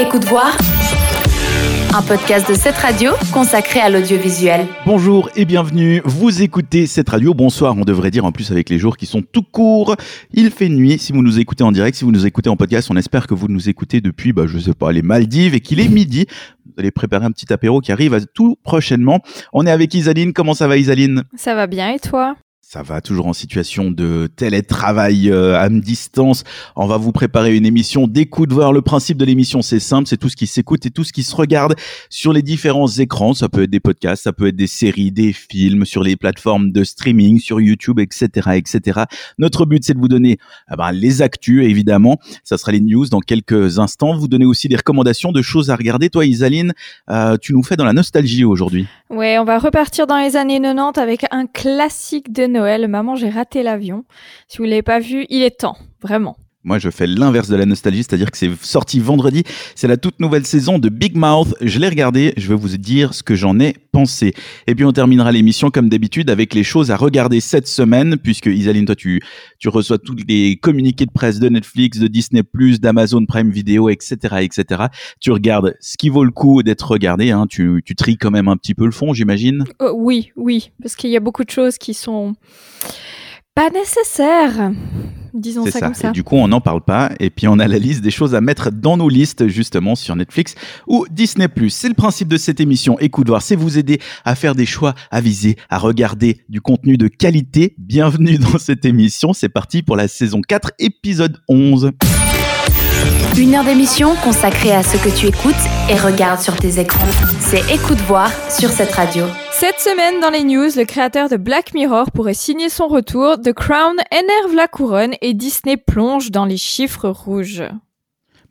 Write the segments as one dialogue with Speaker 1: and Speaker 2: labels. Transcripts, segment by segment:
Speaker 1: Écoute voir un podcast de cette radio consacré à l'audiovisuel.
Speaker 2: Bonjour et bienvenue, vous écoutez cette radio, bonsoir on devrait dire en plus avec les jours qui sont tout courts. Il fait nuit si vous nous écoutez en direct, si vous nous écoutez en podcast, on espère que vous nous écoutez depuis, bah, je sais pas, les Maldives et qu'il est midi. Vous allez préparer un petit apéro qui arrive tout prochainement. On est avec Isaline, comment ça va Isaline?
Speaker 3: Ça va bien et toi?
Speaker 2: Ça va toujours en situation de télétravail euh, à distance. On va vous préparer une émission d'écoute. Voir le principe de l'émission, c'est simple, c'est tout ce qui s'écoute et tout ce qui se regarde sur les différents écrans. Ça peut être des podcasts, ça peut être des séries, des films, sur les plateformes de streaming, sur YouTube, etc., etc. Notre but, c'est de vous donner eh les actus, évidemment. Ça sera les news dans quelques instants. Vous donner aussi des recommandations de choses à regarder. Toi, Isaline, euh, tu nous fais dans la nostalgie aujourd'hui.
Speaker 3: Ouais, on va repartir dans les années 90 avec un classique de. Maman, j'ai raté l'avion. Si vous l'avez pas vu, il est temps, vraiment.
Speaker 2: Moi, je fais l'inverse de la nostalgie, c'est-à-dire que c'est sorti vendredi. C'est la toute nouvelle saison de Big Mouth. Je l'ai regardé. Je vais vous dire ce que j'en ai pensé. Et puis, on terminera l'émission, comme d'habitude, avec les choses à regarder cette semaine, puisque Isaline, toi, tu, tu reçois tous les communiqués de presse de Netflix, de Disney+, d'Amazon Prime Video, etc., etc. Tu regardes ce qui vaut le coup d'être regardé. Hein. Tu, tu tries quand même un petit peu le fond, j'imagine.
Speaker 3: Euh, oui, oui, parce qu'il y a beaucoup de choses qui sont pas nécessaires disons ça, comme ça.
Speaker 2: Et du coup, on n'en parle pas. Et puis, on a la liste des choses à mettre dans nos listes, justement, sur Netflix ou Disney+. C'est le principe de cette émission. Écoute voir, c'est vous aider à faire des choix avisés, à regarder du contenu de qualité. Bienvenue dans cette émission. C'est parti pour la saison 4, épisode 11.
Speaker 1: Une heure d'émission consacrée à ce que tu écoutes et regardes sur tes écrans. C'est Écoute voir sur cette radio.
Speaker 3: Cette semaine dans les news, le créateur de Black Mirror pourrait signer son retour, The Crown énerve la couronne et Disney plonge dans les chiffres rouges.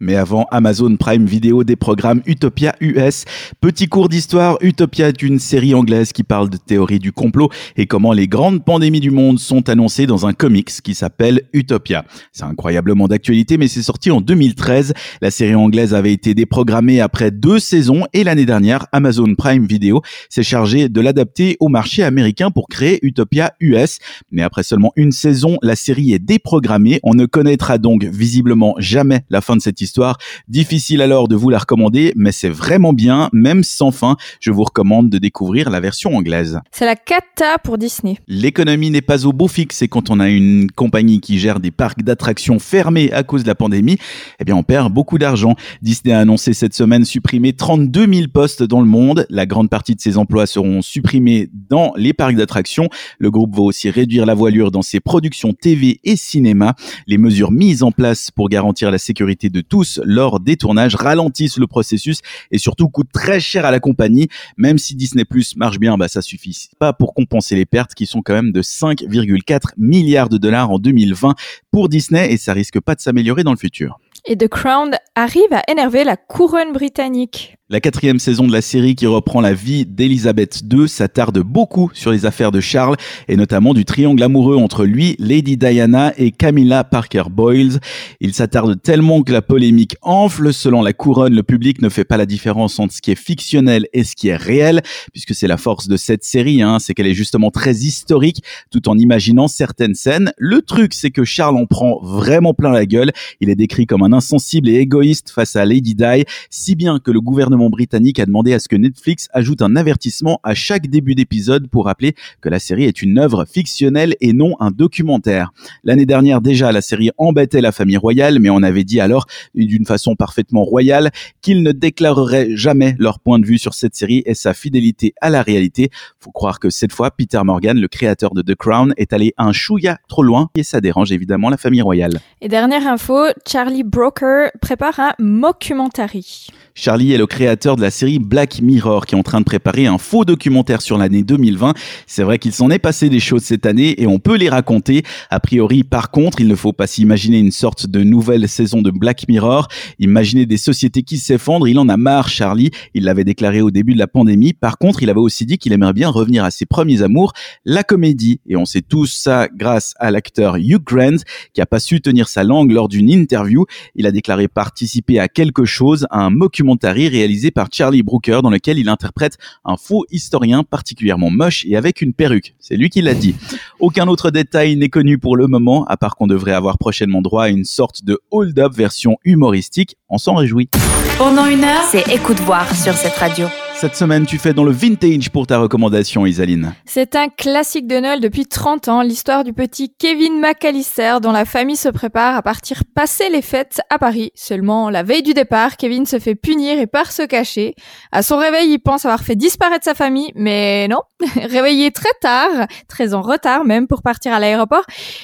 Speaker 2: Mais avant Amazon Prime Video des programmes Utopia US. Petit cours d'histoire, Utopia est une série anglaise qui parle de théorie du complot et comment les grandes pandémies du monde sont annoncées dans un comics qui s'appelle Utopia. C'est incroyablement d'actualité mais c'est sorti en 2013. La série anglaise avait été déprogrammée après deux saisons et l'année dernière, Amazon Prime Video s'est chargé de l'adapter au marché américain pour créer Utopia US. Mais après seulement une saison, la série est déprogrammée. On ne connaîtra donc visiblement jamais la fin de cette histoire histoire. Difficile alors de vous la recommander, mais c'est vraiment bien, même sans fin. Je vous recommande de découvrir la version anglaise.
Speaker 3: C'est la cata pour Disney.
Speaker 2: L'économie n'est pas au beau fixe et quand on a une compagnie qui gère des parcs d'attractions fermés à cause de la pandémie, eh bien on perd beaucoup d'argent. Disney a annoncé cette semaine supprimer 32 000 postes dans le monde. La grande partie de ces emplois seront supprimés dans les parcs d'attractions. Le groupe va aussi réduire la voilure dans ses productions TV et cinéma. Les mesures mises en place pour garantir la sécurité de tous lors des tournages ralentissent le processus et surtout coûtent très cher à la compagnie. Même si Disney Plus marche bien, bah ça suffit pas pour compenser les pertes qui sont quand même de 5,4 milliards de dollars en 2020 pour Disney et ça risque pas de s'améliorer dans le futur.
Speaker 3: Et The Crown arrive à énerver la couronne britannique.
Speaker 2: La quatrième saison de la série qui reprend la vie d'Elisabeth II s'attarde beaucoup sur les affaires de Charles et notamment du triangle amoureux entre lui, Lady Diana et Camilla Parker Boyles. Il s'attarde tellement que la polémique enfle. Selon la couronne, le public ne fait pas la différence entre ce qui est fictionnel et ce qui est réel, puisque c'est la force de cette série, hein, c'est qu'elle est justement très historique, tout en imaginant certaines scènes. Le truc, c'est que Charles en prend vraiment plein la gueule. Il est décrit comme un insensible et égoïste face à Lady Di, si bien que le gouvernement britannique a demandé à ce que Netflix ajoute un avertissement à chaque début d'épisode pour rappeler que la série est une œuvre fictionnelle et non un documentaire. L'année dernière déjà, la série embêtait la famille royale, mais on avait dit alors, d'une façon parfaitement royale, qu'ils ne déclareraient jamais leur point de vue sur cette série et sa fidélité à la réalité. Faut croire que cette fois, Peter Morgan, le créateur de The Crown, est allé un chouïa trop loin et ça dérange évidemment la famille royale.
Speaker 3: Et dernière info, Charlie Broker prépare un mockumentary.
Speaker 2: Charlie est le créateur de la série Black Mirror qui est en train de préparer un faux documentaire sur l'année 2020. C'est vrai qu'il s'en est passé des choses cette année et on peut les raconter. A priori, par contre, il ne faut pas s'imaginer une sorte de nouvelle saison de Black Mirror. Imaginez des sociétés qui s'effondrent. Il en a marre, Charlie. Il l'avait déclaré au début de la pandémie. Par contre, il avait aussi dit qu'il aimerait bien revenir à ses premiers amours, la comédie. Et on sait tous ça grâce à l'acteur Hugh Grant qui a pas su tenir sa langue lors d'une interview. Il a déclaré participer à quelque chose, à un documentaire réalisé par Charlie Brooker dans lequel il interprète un faux historien particulièrement moche et avec une perruque. C'est lui qui l'a dit. Aucun autre détail n'est connu pour le moment, à part qu'on devrait avoir prochainement droit à une sorte de hold-up version humoristique. On s'en réjouit.
Speaker 1: Pendant une heure, c'est écoute voir sur cette radio.
Speaker 2: Cette semaine, tu fais dans le vintage pour ta recommandation, Isaline.
Speaker 3: C'est un classique de Noël depuis 30 ans, l'histoire du petit Kevin McAllister dont la famille se prépare à partir passer les fêtes à Paris. Seulement, la veille du départ, Kevin se fait punir et part se cacher. À son réveil, il pense avoir fait disparaître sa famille, mais non. Réveillé très tard, très en retard même pour partir à l'aéroport,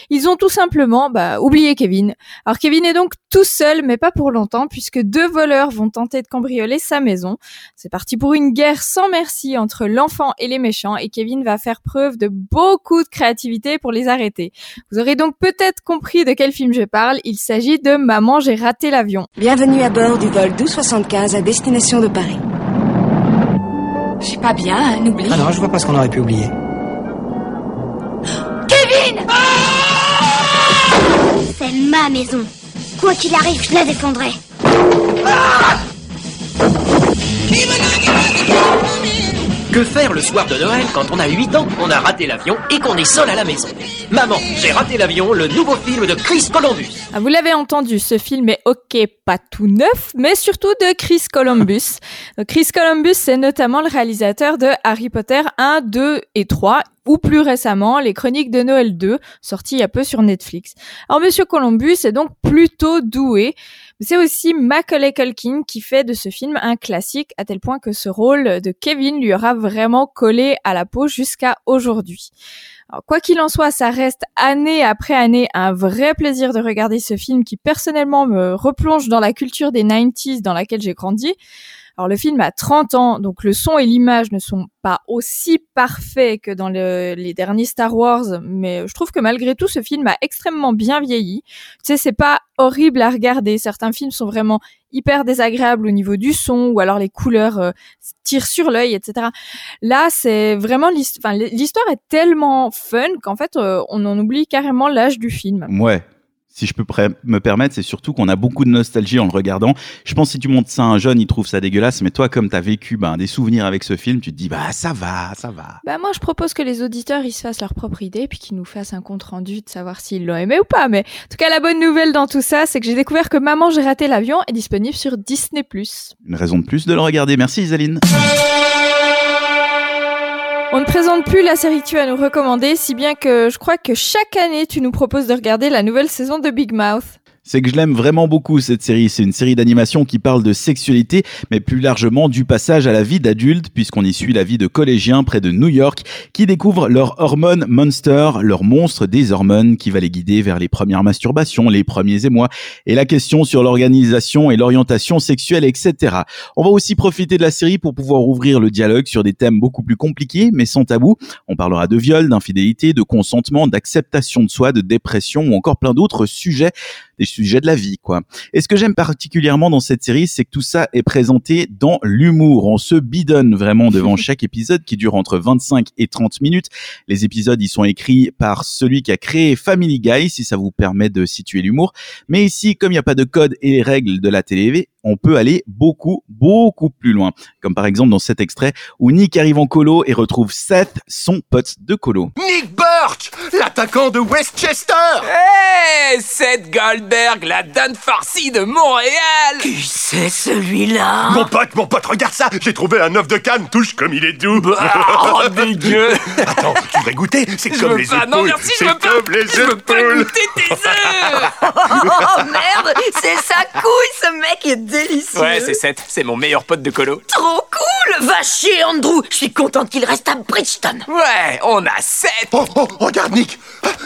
Speaker 3: ils ont tout simplement bah, oublié Kevin. Alors Kevin est donc tout seul, mais pas pour longtemps, puisque deux voleurs vont tenter de cambrioler sa maison. C'est parti pour une guerre sans merci entre l'enfant et les méchants et Kevin va faire preuve de beaucoup de créativité pour les arrêter. Vous aurez donc peut-être compris de quel film je parle. Il s'agit de Maman, j'ai raté l'avion.
Speaker 4: Bienvenue à bord du vol 1275 à destination de Paris.
Speaker 5: Je suis pas bien, hein, oublie.
Speaker 6: Ah non, je vois pas ce qu'on aurait pu oublier.
Speaker 5: Kevin
Speaker 7: C'est ma maison. Quoi qu'il arrive, je la défendrai.
Speaker 8: Que faire le soir de Noël quand on a 8 ans, on a raté l'avion et qu'on est seul à la maison? Maman, j'ai raté l'avion, le nouveau film de Chris Columbus.
Speaker 3: Ah, vous l'avez entendu, ce film est ok, pas tout neuf, mais surtout de Chris Columbus. Chris Columbus, c'est notamment le réalisateur de Harry Potter 1, 2 et 3 ou plus récemment les Chroniques de Noël 2, sorti il y a peu sur Netflix. Alors Monsieur Columbus est donc plutôt doué. C'est aussi Macaulay Culkin qui fait de ce film un classique à tel point que ce rôle de Kevin lui aura vraiment collé à la peau jusqu'à aujourd'hui. quoi qu'il en soit, ça reste année après année un vrai plaisir de regarder ce film qui personnellement me replonge dans la culture des 90s dans laquelle j'ai grandi. Alors le film a 30 ans, donc le son et l'image ne sont pas aussi parfaits que dans les derniers Star Wars, mais je trouve que malgré tout, ce film a extrêmement bien vieilli. Tu sais, c'est pas horrible à regarder. Certains films sont vraiment hyper désagréables au niveau du son, ou alors les couleurs euh, tirent sur l'œil, etc. Là, c'est vraiment l'histoire. l'histoire est tellement fun qu'en fait, euh, on en oublie carrément l'âge du film.
Speaker 2: Ouais, si je peux me permettre, c'est surtout qu'on a beaucoup de nostalgie en le regardant. Je pense que si tu montes ça à un jeune, il trouve ça dégueulasse, mais toi, comme tu as vécu ben, des souvenirs avec ce film, tu te dis, bah ça va, ça va.
Speaker 3: Bah moi, je propose que les auditeurs, ils se fassent leur propre idée, puis qu'ils nous fassent un compte rendu de savoir s'ils l'ont aimé ou pas. Mais en tout cas, la bonne nouvelle dans tout ça, c'est que j'ai découvert que Maman, j'ai raté l'avion est disponible sur Disney+.
Speaker 2: Une raison de plus de le regarder. Merci Isaline.
Speaker 3: On ne présente plus la série que tu as nous recommander, si bien que je crois que chaque année tu nous proposes de regarder la nouvelle saison de Big Mouth
Speaker 2: c'est que je l'aime vraiment beaucoup cette série. C'est une série d'animation qui parle de sexualité, mais plus largement du passage à la vie d'adulte, puisqu'on y suit la vie de collégiens près de New York qui découvrent leur hormone monster, leur monstre des hormones qui va les guider vers les premières masturbations, les premiers émois, et la question sur l'organisation et l'orientation sexuelle, etc. On va aussi profiter de la série pour pouvoir ouvrir le dialogue sur des thèmes beaucoup plus compliqués, mais sans tabou. On parlera de viol, d'infidélité, de consentement, d'acceptation de soi, de dépression ou encore plein d'autres sujets sujets de la vie, quoi. Et ce que j'aime particulièrement dans cette série, c'est que tout ça est présenté dans l'humour. On se bidonne vraiment devant chaque épisode qui dure entre 25 et 30 minutes. Les épisodes, ils sont écrits par celui qui a créé Family Guy, si ça vous permet de situer l'humour. Mais ici, comme il n'y a pas de code et règles de la télé, on peut aller beaucoup, beaucoup plus loin. Comme par exemple dans cet extrait où Nick arrive en colo et retrouve Seth, son pote de colo.
Speaker 9: Nick Birch, l'attaquant de Westchester
Speaker 10: Hé Seth Goldberg, la Dan farcie de Montréal.
Speaker 11: Qui c'est celui-là?
Speaker 9: Mon pote, mon pote, regarde ça. J'ai trouvé un œuf de canne, touche comme il est doux.
Speaker 10: Bah, Oh, dégueu.
Speaker 9: Attends, tu voudrais goûter. C'est comme les épaules
Speaker 10: Non, merci,
Speaker 9: je veux
Speaker 10: pas,
Speaker 9: les
Speaker 10: je veux pas goûter tes œufs.
Speaker 11: Oh merde C'est sa couille, ce mec est délicieux.
Speaker 10: Ouais, c'est Seth, c'est mon meilleur pote de colo.
Speaker 11: Trop cool Va chier, Andrew. Je suis contente qu'il reste à Bridgeton.
Speaker 10: Ouais, on a Seth.
Speaker 9: Oh, oh, regarde Nick.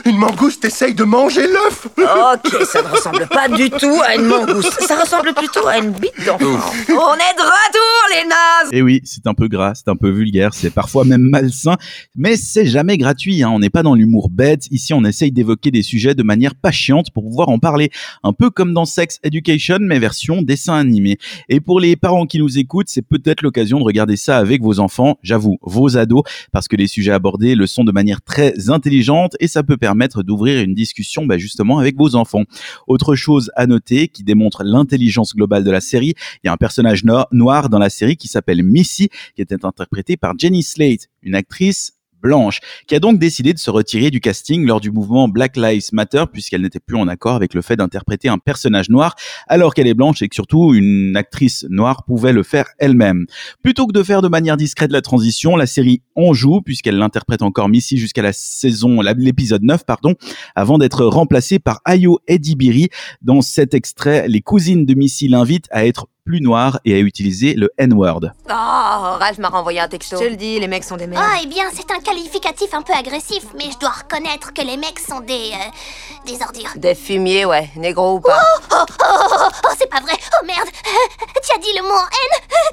Speaker 9: Une mangouste essaye de manger l'œuf
Speaker 11: Ok, ça ne ressemble pas du tout à une mangouste. Ça ressemble plutôt à une bite d'enfant. On est de retour, les nazes
Speaker 2: Et eh oui, c'est un peu gras, c'est un peu vulgaire, c'est parfois même malsain, mais c'est jamais gratuit. Hein. On n'est pas dans l'humour bête. Ici, on essaye d'évoquer des sujets de manière patiente pour pouvoir en parler. Un peu comme dans Sex Education, mais version dessin animé. Et pour les parents qui nous écoutent, c'est peut-être l'occasion de regarder ça avec vos enfants, j'avoue, vos ados, parce que les sujets abordés le sont de manière très intelligente et ça peut permettre d'ouvrir une discussion bah, avec vos enfants. Autre chose à noter qui démontre l'intelligence globale de la série, il y a un personnage noir dans la série qui s'appelle Missy, qui était interprété par Jenny Slate, une actrice Blanche, qui a donc décidé de se retirer du casting lors du mouvement Black Lives Matter puisqu'elle n'était plus en accord avec le fait d'interpréter un personnage noir alors qu'elle est blanche et que surtout une actrice noire pouvait le faire elle-même. Plutôt que de faire de manière discrète la transition, la série en joue puisqu'elle l'interprète encore Missy jusqu'à la saison, l'épisode 9 pardon, avant d'être remplacée par Ayo Edibiri. Dans cet extrait, les cousines de Missy l'invitent à être plus noir et à utiliser le N-word.
Speaker 11: Oh, Ralph m'a renvoyé un texto. Je le dis, les mecs sont des merdes.
Speaker 7: Oh, eh bien, c'est un qualificatif un peu agressif, mais je dois reconnaître que les mecs sont des. Euh, des ordures.
Speaker 11: Des fumiers, ouais, négro ou pas.
Speaker 7: Oh, oh, oh, oh, oh c'est pas vrai. Oh merde. tu as dit le mot en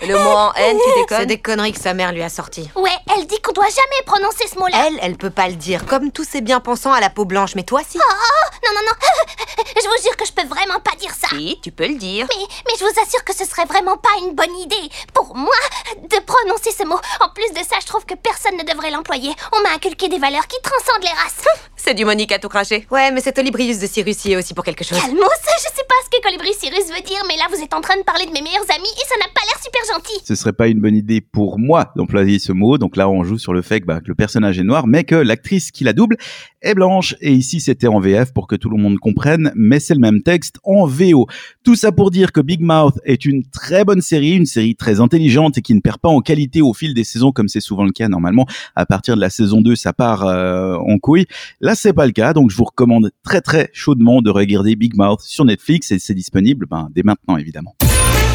Speaker 7: N
Speaker 11: Le mot en N, tu déconnes C'est des conneries que sa mère lui a sorti.
Speaker 7: Ouais, elle dit qu'on doit jamais prononcer ce mot-là.
Speaker 11: Elle, elle peut pas le dire, comme tous ces bien-pensants à la peau blanche, mais toi si.
Speaker 7: Oh, oh, non, non, non. je vous jure que je peux vraiment pas dire ça.
Speaker 11: Si, tu peux le dire.
Speaker 7: Mais, mais je vous assure que ce serait vraiment pas une bonne idée pour moi de prononcer ce mot. En plus de ça, je trouve que personne ne devrait l'employer. On m'a inculqué des valeurs qui transcendent les races.
Speaker 11: C'est du Monique à tout cracher. Ouais, mais cet Olibrius de Cyrus y est aussi pour quelque chose.
Speaker 7: Calmos, je sais pas ce que Colibri Cyrus veut dire, mais là vous êtes en train de parler de mes meilleurs amis et ça n'a pas l'air super gentil.
Speaker 2: Ce serait pas une bonne idée pour moi d'employer ce mot. Donc là, on joue sur le fait que, bah, que le personnage est noir, mais que l'actrice qui la double est blanche. Et ici, c'était en VF pour que tout le monde comprenne, mais c'est le même texte en VO. Tout ça pour dire que Big Mouth est une très bonne série, une série très intelligente et qui ne perd pas en qualité au fil des saisons, comme c'est souvent le cas normalement. À partir de la saison 2, ça part euh, en couille. Là, c'est pas le cas, donc je vous recommande très très chaudement de regarder Big Mouth sur Netflix et c'est disponible ben, dès maintenant évidemment.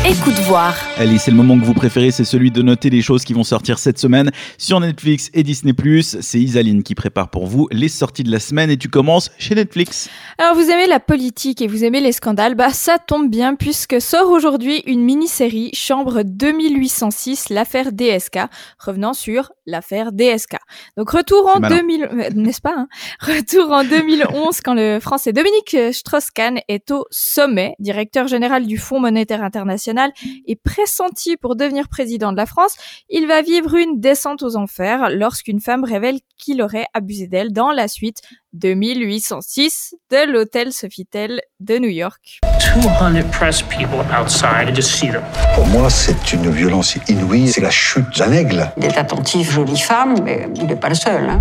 Speaker 1: Écoute voir.
Speaker 2: Allez, c'est le moment que vous préférez, c'est celui de noter les choses qui vont sortir cette semaine sur Netflix et Disney+. C'est Isaline qui prépare pour vous les sorties de la semaine et tu commences chez Netflix.
Speaker 3: Alors vous aimez la politique et vous aimez les scandales, bah ça tombe bien puisque sort aujourd'hui une mini-série Chambre 2806, l'affaire DSK, revenant sur l'affaire DSK. Donc retour en 2000, euh, n'est-ce pas hein? Retour en 2011 quand le Français Dominique Strauss-Kahn est au sommet, directeur général du Fonds monétaire international est pressenti pour devenir président de la France, il va vivre une descente aux enfers lorsqu'une femme révèle qu'il aurait abusé d'elle dans la suite de 1806 de l'hôtel Sofitel de New York. 200 press people outside,
Speaker 6: just see them. Pour moi, c'est une violence inouïe, c'est la chute d'un aigle.
Speaker 12: Il est attentif, jolie femme, mais il n'est pas le seul. Hein.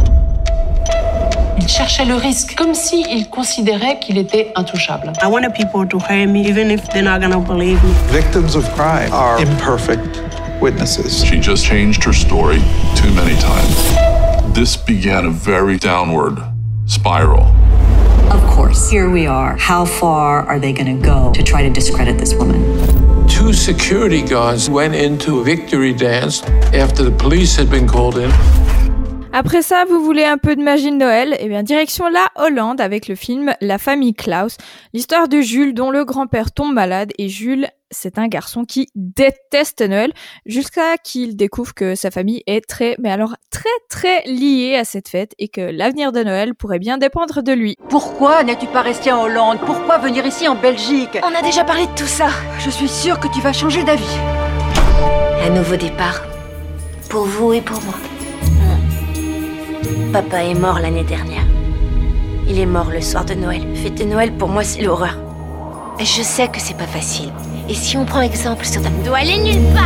Speaker 13: Il cherchait le risque, comme s'il il considérait qu'il était intouchable.
Speaker 14: I wanted people to hear me, even if they're not gonna believe me.
Speaker 15: Victims of crime are imperfect witnesses. She just changed her story too many times. This began a very downward spiral.
Speaker 16: Of course, here we are. How far are they going to go to try to discredit this woman?
Speaker 17: Two security guards went into a victory dance after the police had been called in.
Speaker 3: Après ça, vous voulez un peu de magie de Noël? Eh bien, direction la Hollande avec le film La famille Klaus, l'histoire de Jules dont le grand-père tombe malade et Jules, c'est un garçon qui déteste Noël jusqu'à qu'il découvre que sa famille est très, mais alors très très liée à cette fête et que l'avenir de Noël pourrait bien dépendre de lui.
Speaker 18: Pourquoi n'es-tu pas resté en Hollande? Pourquoi venir ici en Belgique?
Speaker 19: On a déjà parlé de tout ça.
Speaker 18: Je suis sûre que tu vas changer d'avis.
Speaker 20: Un nouveau départ. Pour vous et pour moi. Papa est mort l'année dernière. Il est mort le soir de Noël. Fêter Noël, pour moi, c'est l'horreur. Et je sais que c'est pas facile. Et si on prend exemple sur ta...
Speaker 7: doit aller nulle part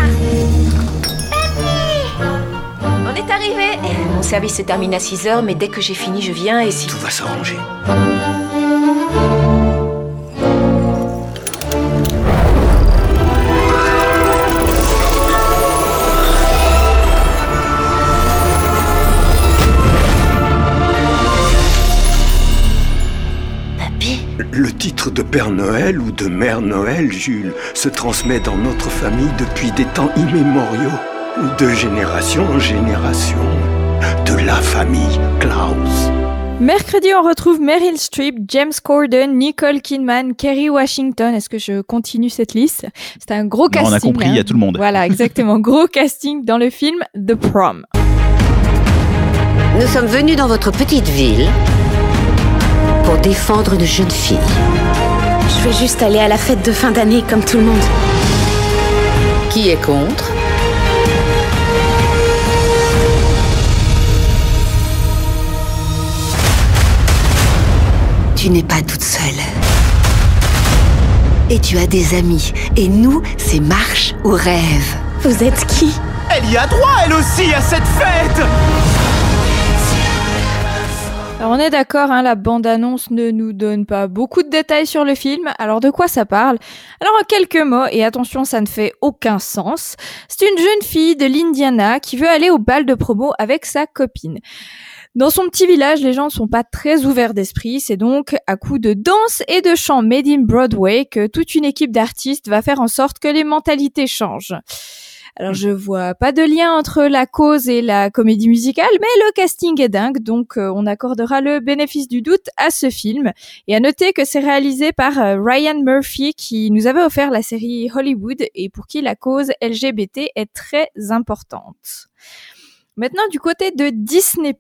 Speaker 20: On est arrivé Mon service se termine à 6 heures, mais dès que j'ai fini, je viens et si...
Speaker 6: Tout va s'arranger.
Speaker 9: Titre de Père Noël ou de Mère Noël, Jules, se transmet dans notre famille depuis des temps immémoriaux, de génération en génération, de la famille Klaus.
Speaker 3: Mercredi, on retrouve Meryl Streep, James Corden, Nicole Kidman, Kerry Washington. Est-ce que je continue cette liste? C'est un gros casting.
Speaker 2: On a compris, il y a
Speaker 3: hein.
Speaker 2: tout le monde.
Speaker 3: Voilà, exactement. gros casting dans le film The Prom.
Speaker 20: Nous sommes venus dans votre petite ville pour défendre une jeune fille.
Speaker 1: Je veux juste aller à la fête de fin d'année comme tout le monde.
Speaker 20: Qui est contre? Tu n'es pas toute seule. Et tu as des amis. Et nous, c'est marche ou rêve.
Speaker 1: Vous êtes qui?
Speaker 10: Elle y a droit, elle aussi, à cette fête
Speaker 3: Alors on est d'accord, hein, la bande-annonce ne nous donne pas beaucoup de détails sur le film. Alors de quoi ça parle? Alors en quelques mots, et attention, ça ne fait aucun sens. C'est une jeune fille de l'Indiana qui veut aller au bal de promo avec sa copine. Dans son petit village, les gens ne sont pas très ouverts d'esprit. C'est donc à coup de danse et de chant made in Broadway que toute une équipe d'artistes va faire en sorte que les mentalités changent. Alors je vois pas de lien entre la cause et la comédie musicale, mais le casting est dingue, donc euh, on accordera le bénéfice du doute à ce film. Et à noter que c'est réalisé par euh, Ryan Murphy qui nous avait offert la série Hollywood et pour qui la cause LGBT est très importante. Maintenant, du côté de Disney+,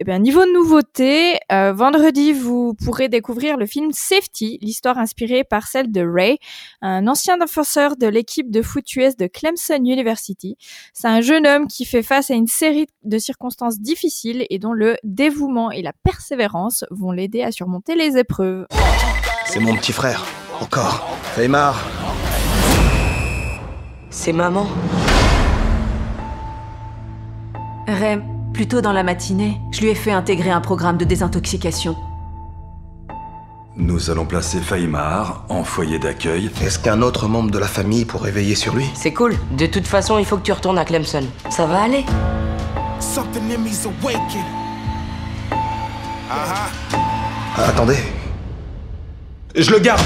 Speaker 3: eh bien, niveau nouveauté, euh, vendredi, vous pourrez découvrir le film Safety, l'histoire inspirée par celle de Ray, un ancien défenseur de l'équipe de foot US de Clemson University. C'est un jeune homme qui fait face à une série de circonstances difficiles et dont le dévouement et la persévérance vont l'aider à surmonter les épreuves.
Speaker 19: C'est mon petit frère, encore. Feymar.
Speaker 11: C'est maman.
Speaker 21: Ray, plus tôt dans la matinée, je lui ai fait intégrer un programme de désintoxication.
Speaker 6: Nous allons placer Faïmar en foyer d'accueil.
Speaker 19: Est-ce qu'un autre membre de la famille pourrait veiller sur lui?
Speaker 11: C'est cool. De toute façon, il faut que tu retournes à Clemson. Ça va aller?
Speaker 19: Ah, Attendez. Je le garde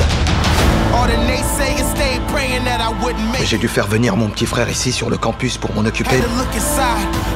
Speaker 19: J'ai dû faire venir mon petit frère ici sur le campus pour m'en occuper.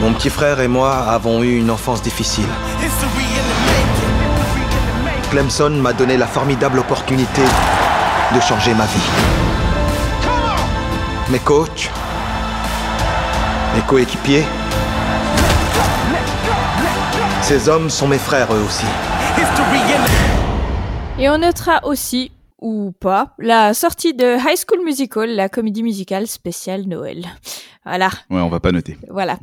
Speaker 19: Mon petit frère et moi avons eu une enfance difficile. Clemson m'a donné la formidable opportunité de changer ma vie. Mes coachs, mes coéquipiers, ces hommes sont mes frères eux aussi.
Speaker 3: Et on notera aussi, ou pas, la sortie de High School Musical, la comédie musicale spéciale Noël. Voilà.
Speaker 2: Ouais, on va pas noter.
Speaker 3: Voilà.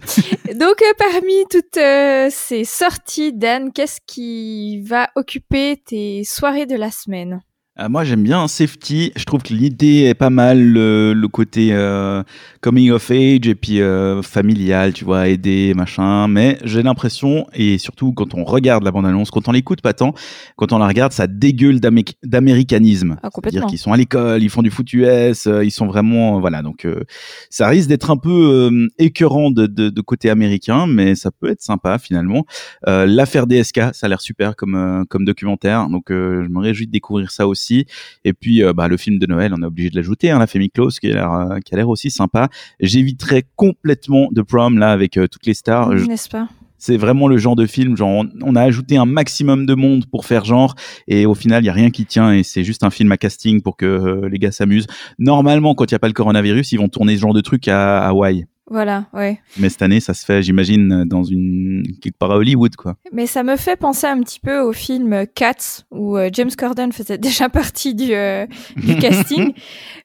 Speaker 3: Donc, euh, parmi toutes euh, ces sorties, Dan, qu'est-ce qui va occuper tes soirées de la semaine?
Speaker 2: Euh, moi, j'aime bien Safety. Je trouve que l'idée est pas mal, le, le côté euh, coming of age et puis euh, familial, tu vois, aider, machin. Mais j'ai l'impression, et surtout quand on regarde la bande-annonce, quand on l'écoute pas tant, quand on la regarde, ça dégueule d'amé- d'américanisme.
Speaker 3: Ah,
Speaker 2: C'est-à-dire qu'ils sont à l'école, ils font du foot US, euh, ils sont vraiment, voilà. Donc, euh, ça risque d'être un peu euh, écœurant de, de, de côté américain, mais ça peut être sympa finalement. Euh, L'affaire DSK, ça a l'air super comme euh, comme documentaire, donc euh, je me réjouis de découvrir ça aussi. Et puis, euh, bah, le film de Noël, on est obligé de l'ajouter, hein, la famille Close, qui a l'air euh, qui a l'air aussi sympa. J'éviterai complètement The Prom là avec euh, toutes les stars.
Speaker 3: N'est-ce pas?
Speaker 2: C'est vraiment le genre de film, genre on, a ajouté un maximum de monde pour faire genre, et au final il y a rien qui tient, et c'est juste un film à casting pour que euh, les gars s'amusent. Normalement, quand il y a pas le coronavirus, ils vont tourner ce genre de truc à Hawaï.
Speaker 3: Voilà, ouais.
Speaker 2: Mais cette année, ça se fait, j'imagine, dans une quelque part à Hollywood, quoi.
Speaker 3: Mais ça me fait penser un petit peu au film Cats, où euh, James Corden faisait déjà partie du, euh, du casting.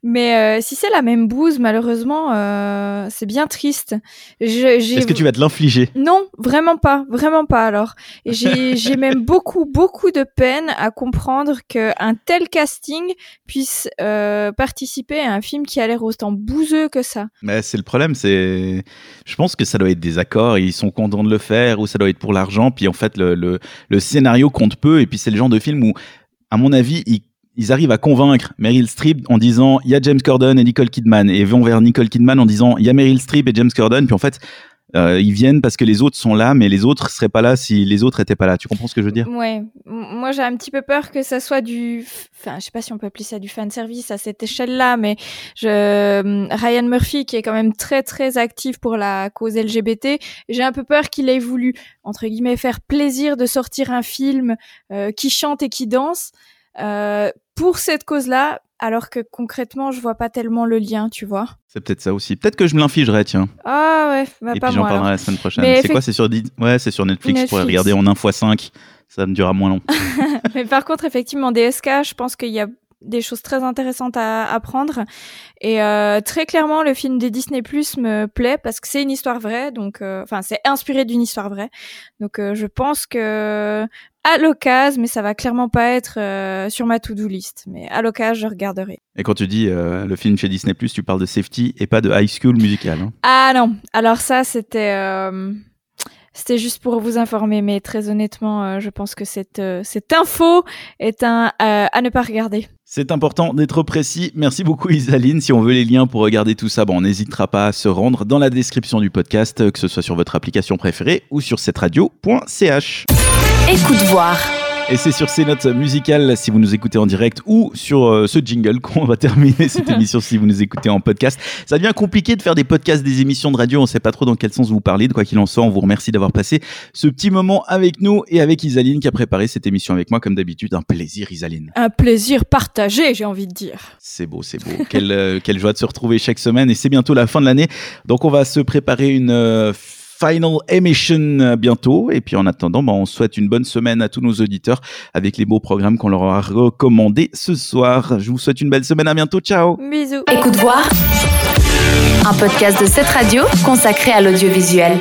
Speaker 3: Mais euh, si c'est la même bouse, malheureusement, euh, c'est bien triste.
Speaker 2: Est-ce que tu vas te l'infliger?
Speaker 3: Non, vraiment pas, vraiment pas alors. J'ai même beaucoup, beaucoup de peine à comprendre qu'un tel casting puisse euh, participer à un film qui a l'air autant bouseux que ça.
Speaker 2: Mais c'est le problème, c'est, je pense que ça doit être des accords, ils sont contents de le faire, ou ça doit être pour l'argent, puis en fait le, scénario compte peu, et puis c'est le genre de film où, à mon avis, ils, ils arrivent à convaincre Meryl Streep en disant il y a James Corden et Nicole Kidman, et vont vers Nicole Kidman en disant il y a Meryl Streep et James Corden, puis en fait euh, ils viennent parce que les autres sont là, mais les autres seraient pas là si les autres étaient pas là. Tu comprends ce que je veux dire?
Speaker 3: Ouais, moi j'ai un petit peu peur que ça soit du, enfin je sais pas si on peut appeler ça du fan service à cette échelle-là, mais je Ryan Murphy qui est quand même très très actif pour la cause LGBT, j'ai un peu peur qu'il ait voulu entre guillemets faire plaisir de sortir un film euh, qui chante et qui danse euh, pour cette cause-là, alors que concrètement je vois pas tellement le lien, tu vois.
Speaker 2: C'est peut-être ça aussi. Peut-être que je me l'infligerai, tiens.
Speaker 3: Ah ouais, bah
Speaker 2: et
Speaker 3: pas
Speaker 2: puis j'en parlerai la semaine prochaine. C'est quoi C'est sur ouais, c'est sur Netflix. Je pourrais regarder en 1x5. Ça me durera moins long.
Speaker 3: Mais par contre, effectivement, DSK, je pense qu'il y a des choses très intéressantes à apprendre. Et euh, très clairement, le film des Disney Plus me plaît parce que c'est une histoire vraie, donc euh, enfin c'est inspiré d'une histoire vraie. Donc euh, je pense que à l'occasion, mais ça va clairement pas être euh, sur ma to-do list, mais à l'occasion, je regarderai.
Speaker 2: Et quand tu dis euh, le film chez Disney Plus, tu parles de Safety et pas de High School Musical. Hein.
Speaker 3: Ah non, alors ça c'était euh, c'était juste pour vous informer, mais très honnêtement, euh, je pense que cette, euh, cette info est un euh, à ne pas regarder.
Speaker 2: C'est important d'être précis. Merci beaucoup Isaline. Si on veut les liens pour regarder tout ça, bon, on n'hésitera pas à se rendre dans la description du podcast, que ce soit sur votre application préférée ou sur cetteradio.ch.
Speaker 1: Écoute voir.
Speaker 2: Et c'est sur ces notes musicales, si vous nous écoutez en direct, ou sur euh, ce jingle qu'on va terminer cette émission si vous nous écoutez en podcast. Ça devient compliqué de faire des podcasts, des émissions de radio. On ne sait pas trop dans quel sens vous parlez. De quoi qu'il en soit, on vous remercie d'avoir passé ce petit moment avec nous et avec Isaline qui a préparé cette émission avec moi, comme d'habitude. Un plaisir, Isaline.
Speaker 3: Un plaisir partagé, j'ai envie de dire.
Speaker 2: C'est beau, c'est beau. quelle, euh, quelle joie de se retrouver chaque semaine. Et c'est bientôt la fin de l'année. Donc, on va se préparer une. euh, Final Emission euh, bientôt. Et puis en attendant, bah, on souhaite une bonne semaine à tous nos auditeurs avec les beaux programmes qu'on leur a recommandés ce soir. Je vous souhaite une belle semaine. À bientôt. Ciao.
Speaker 3: Bisous.
Speaker 1: Écoute voir. Un podcast de cette radio consacré à l'audiovisuel.